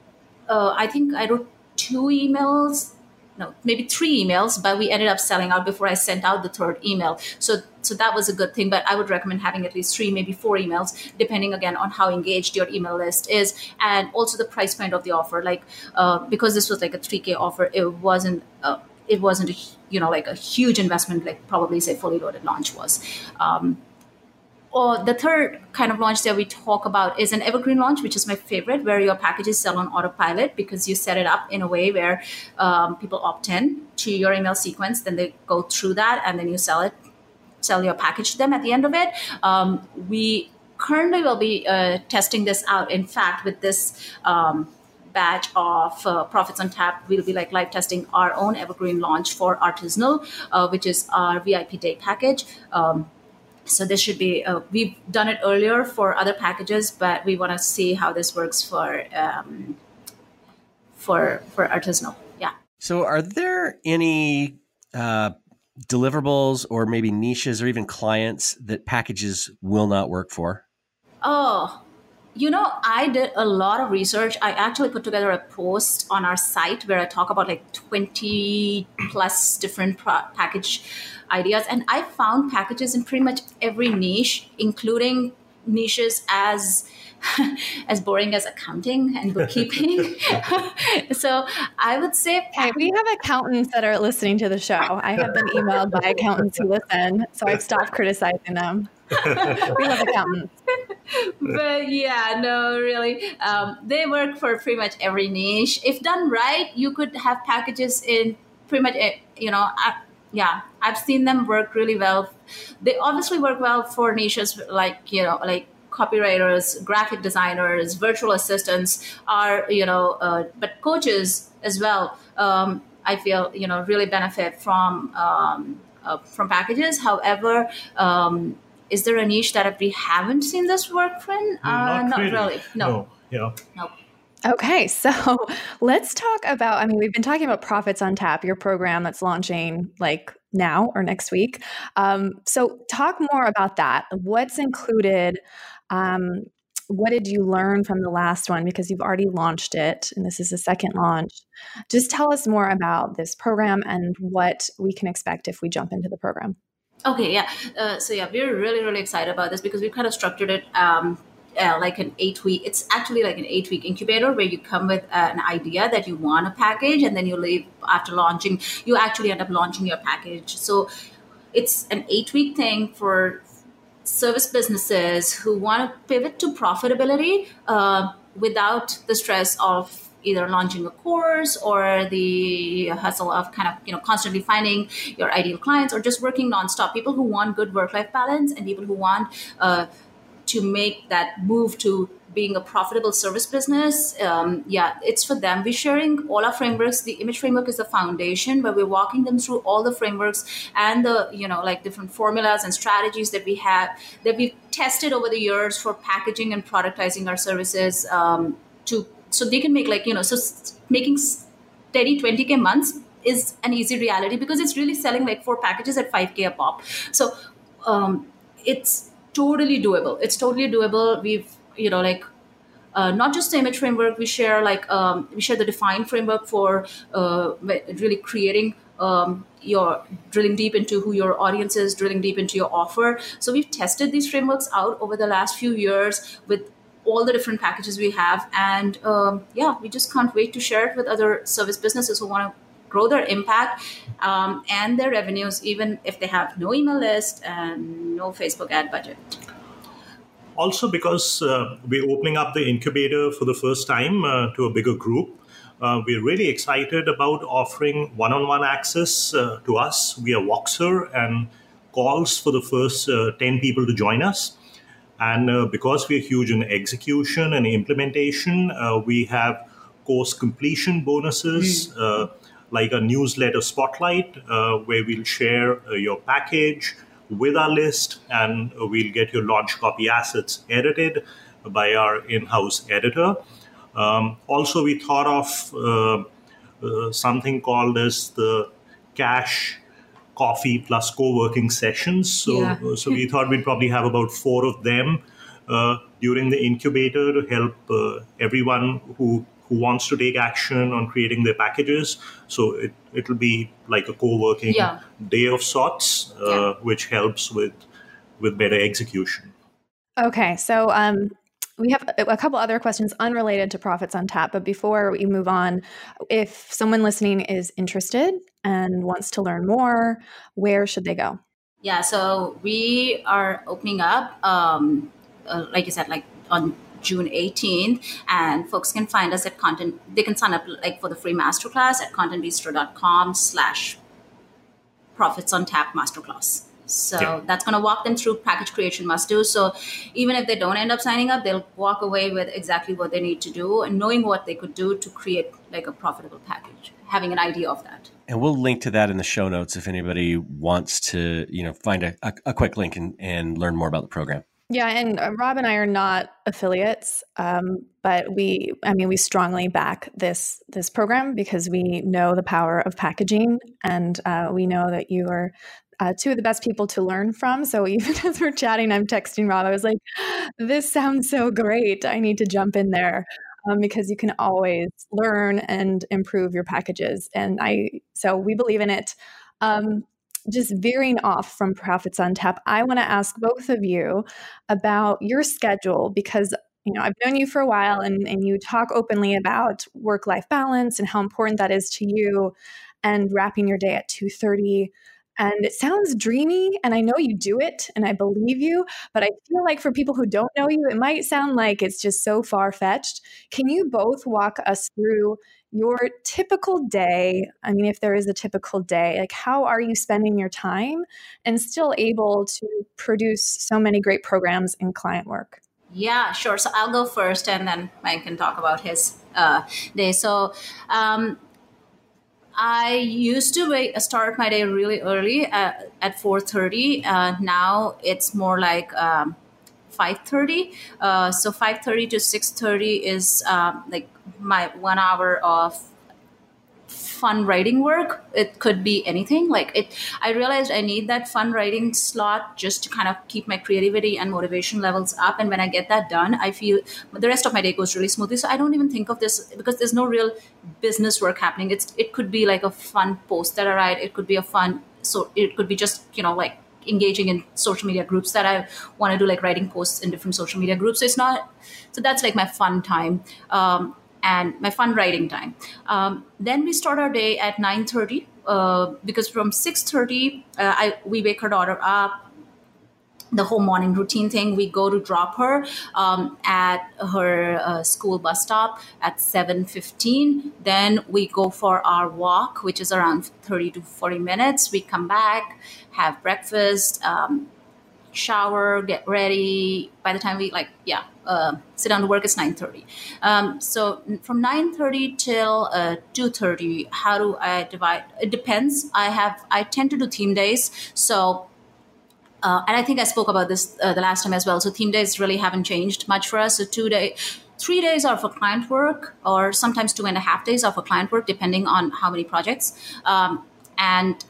uh, I think I wrote two emails, no, maybe three emails, but we ended up selling out before I sent out the third email. So so that was a good thing. But I would recommend having at least three, maybe four emails, depending again on how engaged your email list is, and also the price point of the offer. Like uh, because this was like a three K offer, it wasn't. Uh, it wasn't a, you know like a huge investment like probably say fully loaded launch was um, or the third kind of launch that we talk about is an evergreen launch, which is my favorite, where your packages sell on autopilot because you set it up in a way where um, people opt in to your email sequence, then they go through that, and then you sell it, sell your package to them at the end of it. Um, we currently will be uh, testing this out. In fact, with this. Um, batch of uh, profits on tap we'll be like live testing our own evergreen launch for artisanal uh, which is our vip day package. Um, so this should be uh, we've done it earlier for other packages but we want to see how this works for um, for for artisanal. Yeah. So are there any uh, deliverables or maybe niches or even clients that packages will not work for? Oh, you know, I did a lot of research. I actually put together a post on our site where I talk about like 20 plus different pro- package ideas. And I found packages in pretty much every niche, including niches as as boring as accounting and bookkeeping. so I would say hey, we have accountants that are listening to the show. I have been emailed by accountants who listen, so I've stopped criticizing them. we have accountants. But yeah, no, really, um, they work for pretty much every niche. If done right, you could have packages in pretty much, eh, you know, I, yeah, I've seen them work really well. They obviously work well for niches like you know, like copywriters, graphic designers, virtual assistants are you know, uh, but coaches as well. Um, I feel you know really benefit from um, uh, from packages. However, um, is there a niche that we haven't seen this work in? Uh, not, not really. really. No. no. Yeah. No. Okay, so let's talk about. I mean, we've been talking about Profits on Tap, your program that's launching like now or next week. Um, so, talk more about that. What's included? Um, what did you learn from the last one? Because you've already launched it, and this is the second launch. Just tell us more about this program and what we can expect if we jump into the program. Okay, yeah. Uh, so yeah, we're really really excited about this because we've kind of structured it um, uh, like an eight week. It's actually like an eight week incubator where you come with uh, an idea that you want a package, and then you leave after launching. You actually end up launching your package. So it's an eight week thing for service businesses who want to pivot to profitability uh, without the stress of either launching a course or the hustle of kind of you know constantly finding your ideal clients or just working nonstop. People who want good work life balance and people who want uh, to make that move to being a profitable service business um, yeah it's for them. We're sharing all our frameworks. The image framework is the foundation but we're walking them through all the frameworks and the you know like different formulas and strategies that we have that we've tested over the years for packaging and productizing our services um, to so they can make like you know so making steady 20k months is an easy reality because it's really selling like four packages at 5k a pop. So um, it's totally doable. It's totally doable. We've you know like uh, not just the image framework. We share like um, we share the define framework for uh, really creating um, your drilling deep into who your audience is drilling deep into your offer. So we've tested these frameworks out over the last few years with all the different packages we have. And um, yeah, we just can't wait to share it with other service businesses who want to grow their impact um, and their revenues, even if they have no email list and no Facebook ad budget. Also, because uh, we're opening up the incubator for the first time uh, to a bigger group, uh, we're really excited about offering one on one access uh, to us via Voxer and calls for the first uh, 10 people to join us. And uh, because we're huge in execution and implementation, uh, we have course completion bonuses. Mm. like a newsletter spotlight, uh, where we'll share your package with our list and we'll get your launch copy assets edited by our in house editor. Um, also, we thought of uh, uh, something called as the cash coffee plus co-working sessions. So, yeah. so we thought we'd probably have about four of them uh, during the incubator to help uh, everyone who who wants to take action on creating their packages. So it it'll be like a co-working yeah. day of sorts, uh, yeah. which helps with with better execution. Okay, so um, we have a couple other questions unrelated to profits on tap but before we move on if someone listening is interested and wants to learn more where should they go? Yeah so we are opening up um, uh, like you said like on june 18th and folks can find us at content they can sign up like for the free masterclass at contentbistro.com slash profits on tap masterclass so yeah. that's going to walk them through package creation must do. So even if they don't end up signing up, they'll walk away with exactly what they need to do and knowing what they could do to create like a profitable package, having an idea of that. And we'll link to that in the show notes if anybody wants to, you know, find a, a, a quick link and, and learn more about the program. Yeah, and uh, Rob and I are not affiliates, um, but we, I mean, we strongly back this this program because we know the power of packaging, and uh, we know that you are uh, two of the best people to learn from. So even as we're chatting, I'm texting Rob. I was like, this sounds so great. I need to jump in there um, because you can always learn and improve your packages. And I, so we believe in it. Um, just veering off from Profits on Tap, I want to ask both of you about your schedule because you know, I've known you for a while and, and you talk openly about work-life balance and how important that is to you and wrapping your day at 2.30 and it sounds dreamy and i know you do it and i believe you but i feel like for people who don't know you it might sound like it's just so far-fetched can you both walk us through your typical day i mean if there is a typical day like how are you spending your time and still able to produce so many great programs in client work yeah, sure. So I'll go first, and then Mike can talk about his uh, day. So um, I used to wait, start my day really early at, at four thirty. Uh, now it's more like um, five thirty. Uh, so five thirty to six thirty is uh, like my one hour of fun writing work. It could be anything. Like it, I realized I need that fun writing slot just to kind of keep my creativity and motivation levels up. And when I get that done, I feel the rest of my day goes really smoothly. So I don't even think of this because there's no real business work happening. It's it could be like a fun post that I write. It could be a fun. So it could be just you know like engaging in social media groups that I want to do, like writing posts in different social media groups. So it's not, so that's like my fun time. Um, and my fun writing time. Um, then we start our day at 9.30 uh, because from 6.30, uh, I, we wake her daughter up, the whole morning routine thing. We go to drop her um, at her uh, school bus stop at 7.15. Then we go for our walk, which is around 30 to 40 minutes. We come back, have breakfast, um, shower, get ready. By the time we like, yeah, uh, sit down to work, it's nine thirty. Um, so from nine thirty till uh, two thirty, how do I divide? It depends. I have I tend to do theme days, so. Uh, and I think I spoke about this uh, the last time as well. So theme days really haven't changed much for us. So two day, three days are for client work, or sometimes two and a half days are for client work, depending on how many projects. Um, and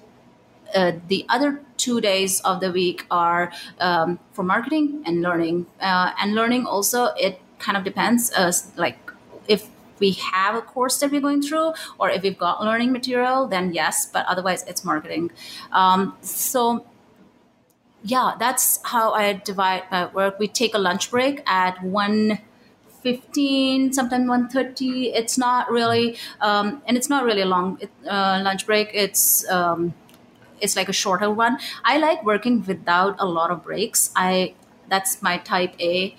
uh, the other two days of the week are um, for marketing and learning. Uh, and learning also, it kind of depends. Uh, like if we have a course that we're going through, or if we've got learning material, then yes. But otherwise, it's marketing. Um, so yeah, that's how I divide my work. We take a lunch break at one. 15 sometimes 1.30 it's not really um, and it's not really a long uh, lunch break it's um, it's like a shorter one. I like working without a lot of breaks. I that's my type A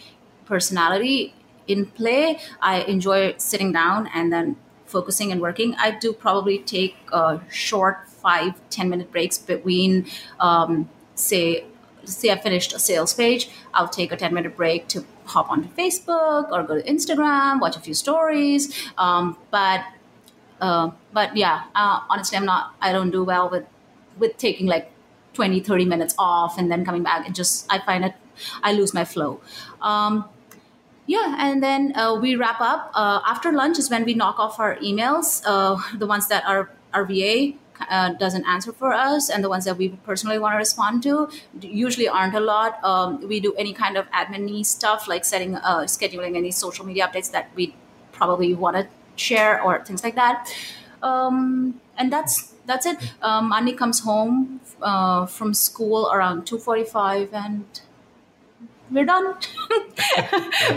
personality in play. I enjoy sitting down and then focusing and working. I do probably take a short five ten minute breaks between, um, say, say I finished a sales page. I'll take a 10 minute break to hop onto Facebook or go to Instagram, watch a few stories. Um, but uh, but yeah, uh, honestly, I'm not. I don't do well with with taking like 20 30 minutes off and then coming back it just i find it i lose my flow. Um, yeah and then uh, we wrap up. Uh, after lunch is when we knock off our emails uh, the ones that our, our va uh, doesn't answer for us and the ones that we personally want to respond to usually aren't a lot. Um, we do any kind of admin stuff like setting uh, scheduling any social media updates that we probably want to share or things like that um, and that's that's it. Um, Annie comes home uh, from school around two forty-five, and we're done.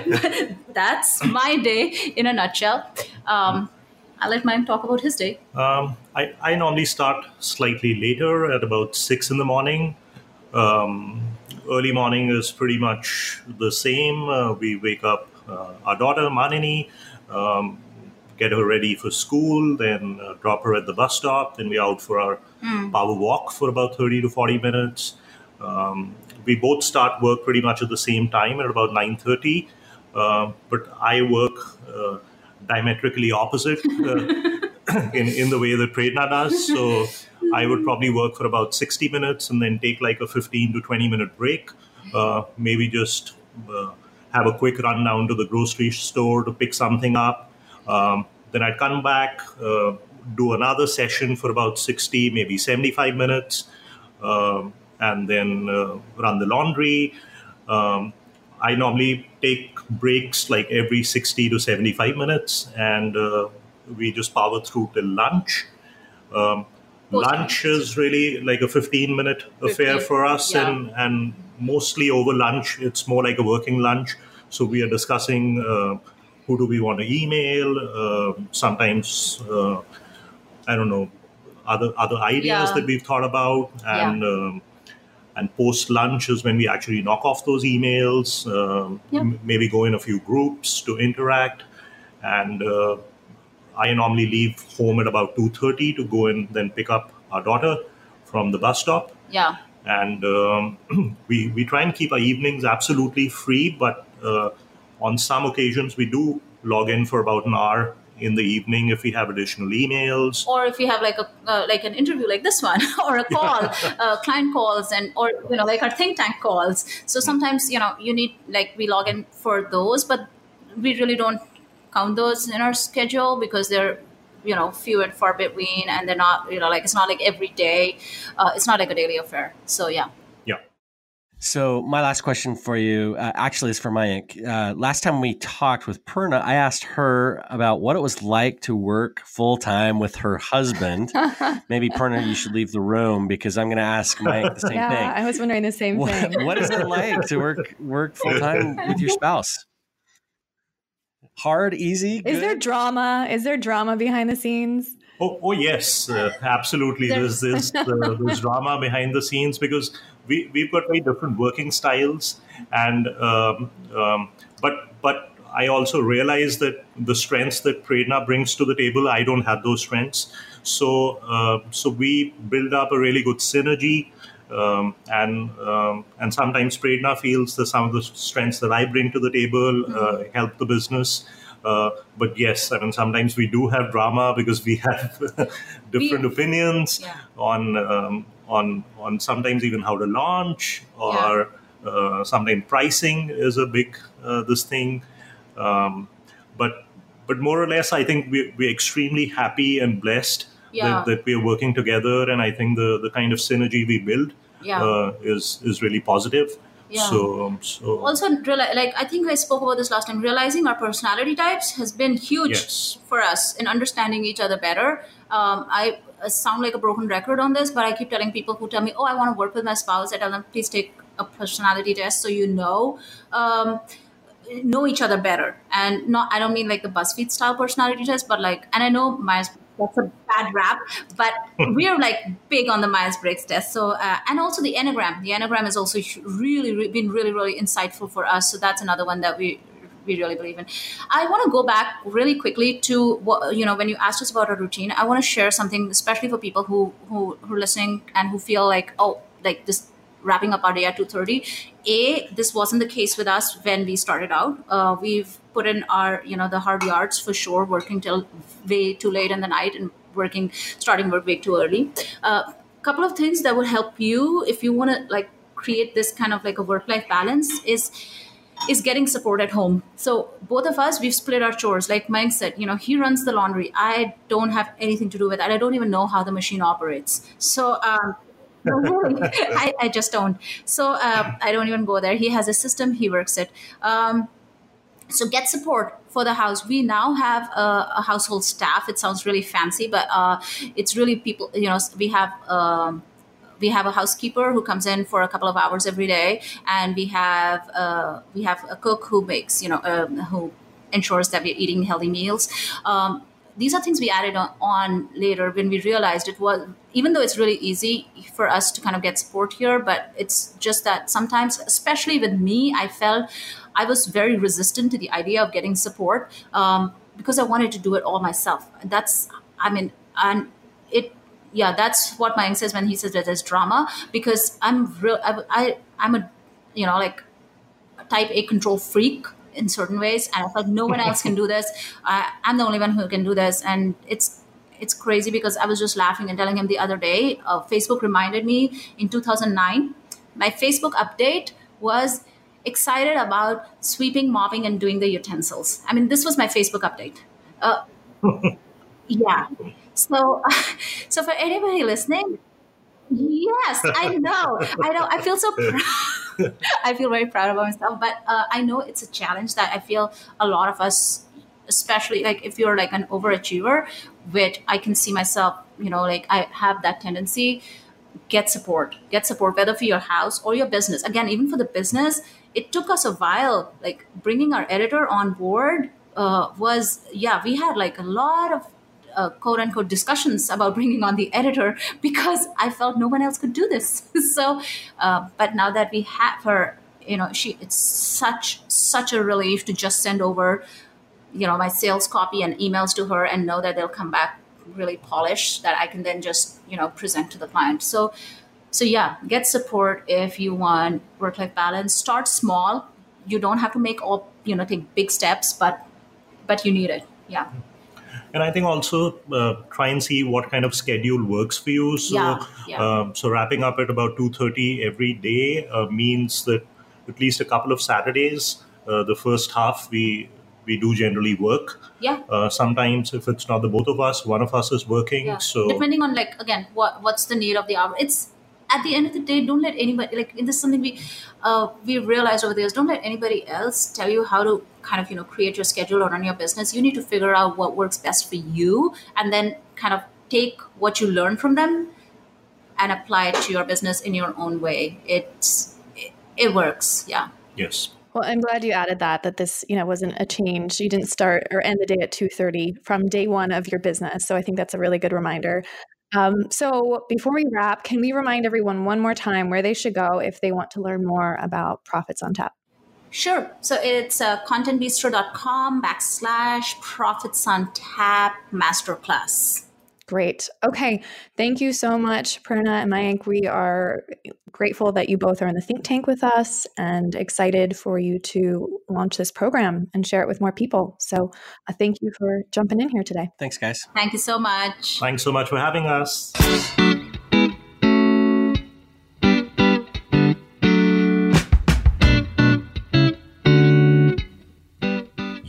that's my day in a nutshell. Um, I'll let Mike talk about his day. Um, I, I normally start slightly later at about six in the morning. Um, early morning is pretty much the same. Uh, we wake up uh, our daughter, Manini. Um, get her ready for school, then uh, drop her at the bus stop. Then we're out for our mm. power walk for about 30 to 40 minutes. Um, we both start work pretty much at the same time at about 9.30. Uh, but I work uh, diametrically opposite uh, in, in the way that Prerna does. So I would probably work for about 60 minutes and then take like a 15 to 20 minute break. Uh, maybe just uh, have a quick run down to the grocery store to pick something up um, then I'd come back, uh, do another session for about 60, maybe 75 minutes, um, and then uh, run the laundry. Um, I normally take breaks like every 60 to 75 minutes, and uh, we just power through till lunch. Um, lunch is really like a 15 minute affair for us, yeah. and, and mostly over lunch, it's more like a working lunch. So we are discussing uh, who do we want to email, uh, sometimes, uh, I don't know, other, other ideas Yeah. that we've thought about, Yeah. and um, and post lunch is when we actually knock off those emails um, Yep. m- maybe go in a few groups to interact and uh, i normally leave home at about 2.30 to go and then pick up our daughter from the bus stop Yeah. and um, we, we try and keep our evenings absolutely free but uh, on some occasions we do log in for about an hour in the evening if we have additional emails. Or if we have like a uh, like an interview like this one or a call uh, client calls and or you know like our think tank calls. So sometimes you know you need like we log in for those but we really don't count those in our schedule because they're you know few and far between and they're not you know like it's not like every day uh, it's not like a daily affair. So yeah yeah So my last question for you uh, actually is for Mayank. Uh, last time we talked with Prerna, I asked her about what it was like to work full time with her husband. Maybe Prerna, you should leave the room because I'm going to ask Mayank the same yeah, thing. I was wondering the same What, thing. what is it like to work work full time with your spouse? Hard, easy. Is there drama? Is there drama behind the scenes? Oh, oh yes, uh, absolutely. There's There's- uh, there's drama behind the scenes because we we've got very different working styles, and um, um, but but I also realize that the strengths that Prerna brings to the table, I don't have those strengths. So uh, so we build up a really good synergy. Um, and um, and sometimes Prerna feels that some of the strengths that I bring to the table uh, help the business. Uh, but yes, I mean sometimes we do have drama because we have different We- opinions Yeah. on um, on on sometimes even how to launch or uh, sometimes pricing is a big uh, this thing. Um, but but more or less, I think we, we're extremely happy and blessed Yeah. that, that we're working together, and I think the the kind of synergy we build Yeah. uh, is is really positive. Yeah. So so also like i think i spoke about this last time realizing our personality types has been huge Yes. for us in understanding each other better um, i sound like a broken record on this but i keep telling people who tell me oh i want to work with my spouse i tell them please take a personality test so you know um, know each other better. And not i don't mean like the buzzfeed style personality test but like and i know myers that's a bad rap but we're like big on the myers-briggs test. So uh, and also the enneagram. The enneagram has also sh- really, been really really insightful for us. So that's another one that we we really believe in. I want to go back really quickly to what you know when you asked us about our routine i want to share something especially for people who who who are listening and who feel like oh like this wrapping up our day at 2.30 a this wasn't the case with us when we started out. Uh, we've put in our you know the hard yards for sure working till way too late in the night and working starting work way too early. A uh, couple of things that will help you if you want to like create this kind of like a work life balance is is getting support at home. So both of us, we've split our chores. Like Mike said, you know, he runs the laundry. I don't have anything to do with that. I don't even know how the machine operates. So um, I, I just don't. So uh, I don't even go there. He has a system. He works it. Um, so get support for the house we now have a, a household staff it sounds really fancy but uh, it's really people you know we have um, we have a housekeeper who comes in for a couple of hours every day and we have uh, we have a cook who makes you know um, who ensures that we're eating healthy meals. Um, these are things we added on, on, later when we realized it was even though it's really easy for us to kind of get support here but it's just that sometimes especially with me i felt i was very resistant to the idea of getting support um, because i wanted to do it all myself. That's i mean and yeah that's what Mayank says when he says that there's drama because i'm real I, I i'm a you know like type a control freak in certain ways and i thought no one else can do this. I, i'm the only one who can do this and it's it's crazy because i was just laughing and telling him the other day uh, facebook reminded me in 2009 my facebook update was excited about sweeping mopping and doing the utensils. I mean this was my facebook update. Uh, yeah so so for anybody listening yes i know i know i feel so proud I feel very proud about myself. But uh, I know it's a challenge that I feel a lot of us, especially like if you're like an overachiever, which I can see myself, you know, like I have that tendency. Get support. Get support, whether for your house or your business. Again, even for the business, it took us a while. Like bringing our editor on board uh, was, yeah, we had like a lot of uh, quote unquote discussions about bringing on the editor because I felt no one else could do this. so, uh, but now that we have her, you know, she it's such such a relief to just send over, you know, my sales copy and emails to her and know that they'll come back really polished that I can then just you know present to the client. So. So yeah, get support if you want work-life balance. Start small. You don't have to make all you know take big steps, but but you need it. Yeah and I think also uh, try and see what kind of schedule works for you. So, yeah, yeah. Um, so wrapping up at about two thirty every day uh, means that at least a couple of Saturdays, uh, the first half we we do generally work. Yeah. Uh, sometimes if it's not the both of us, one of us is working. Yeah. So depending on like again what what's the need of the hour. It's at the end of the day, don't let anybody like this is something we uh, we realized over the years. Don't let anybody else tell you how to kind of you know create your schedule or run your business. You need to figure out what works best for you, and then kind of take what you learn from them and apply it to your business in your own way. It's it, it works. Yeah. Yes. Well, I'm glad you added that that this, you know, wasn't a change. You didn't start or end the day at 2:30 from day 1 of your business. So I think that's a really good reminder. Um, so before we wrap, can we remind everyone one more time where they should go if they want to learn more about Profits on Tap? Sure. So it's uh, contentbistro.com backslash Profits on Tap Masterclass. Great. Okay. Thank you so much, Prerna and Mayank. We are grateful that you both are in the think tank with us and excited for you to launch this program and share it with more people. So uh, thank you for jumping in here today. Thanks, guys. Thank you so much. Thanks so much for having us.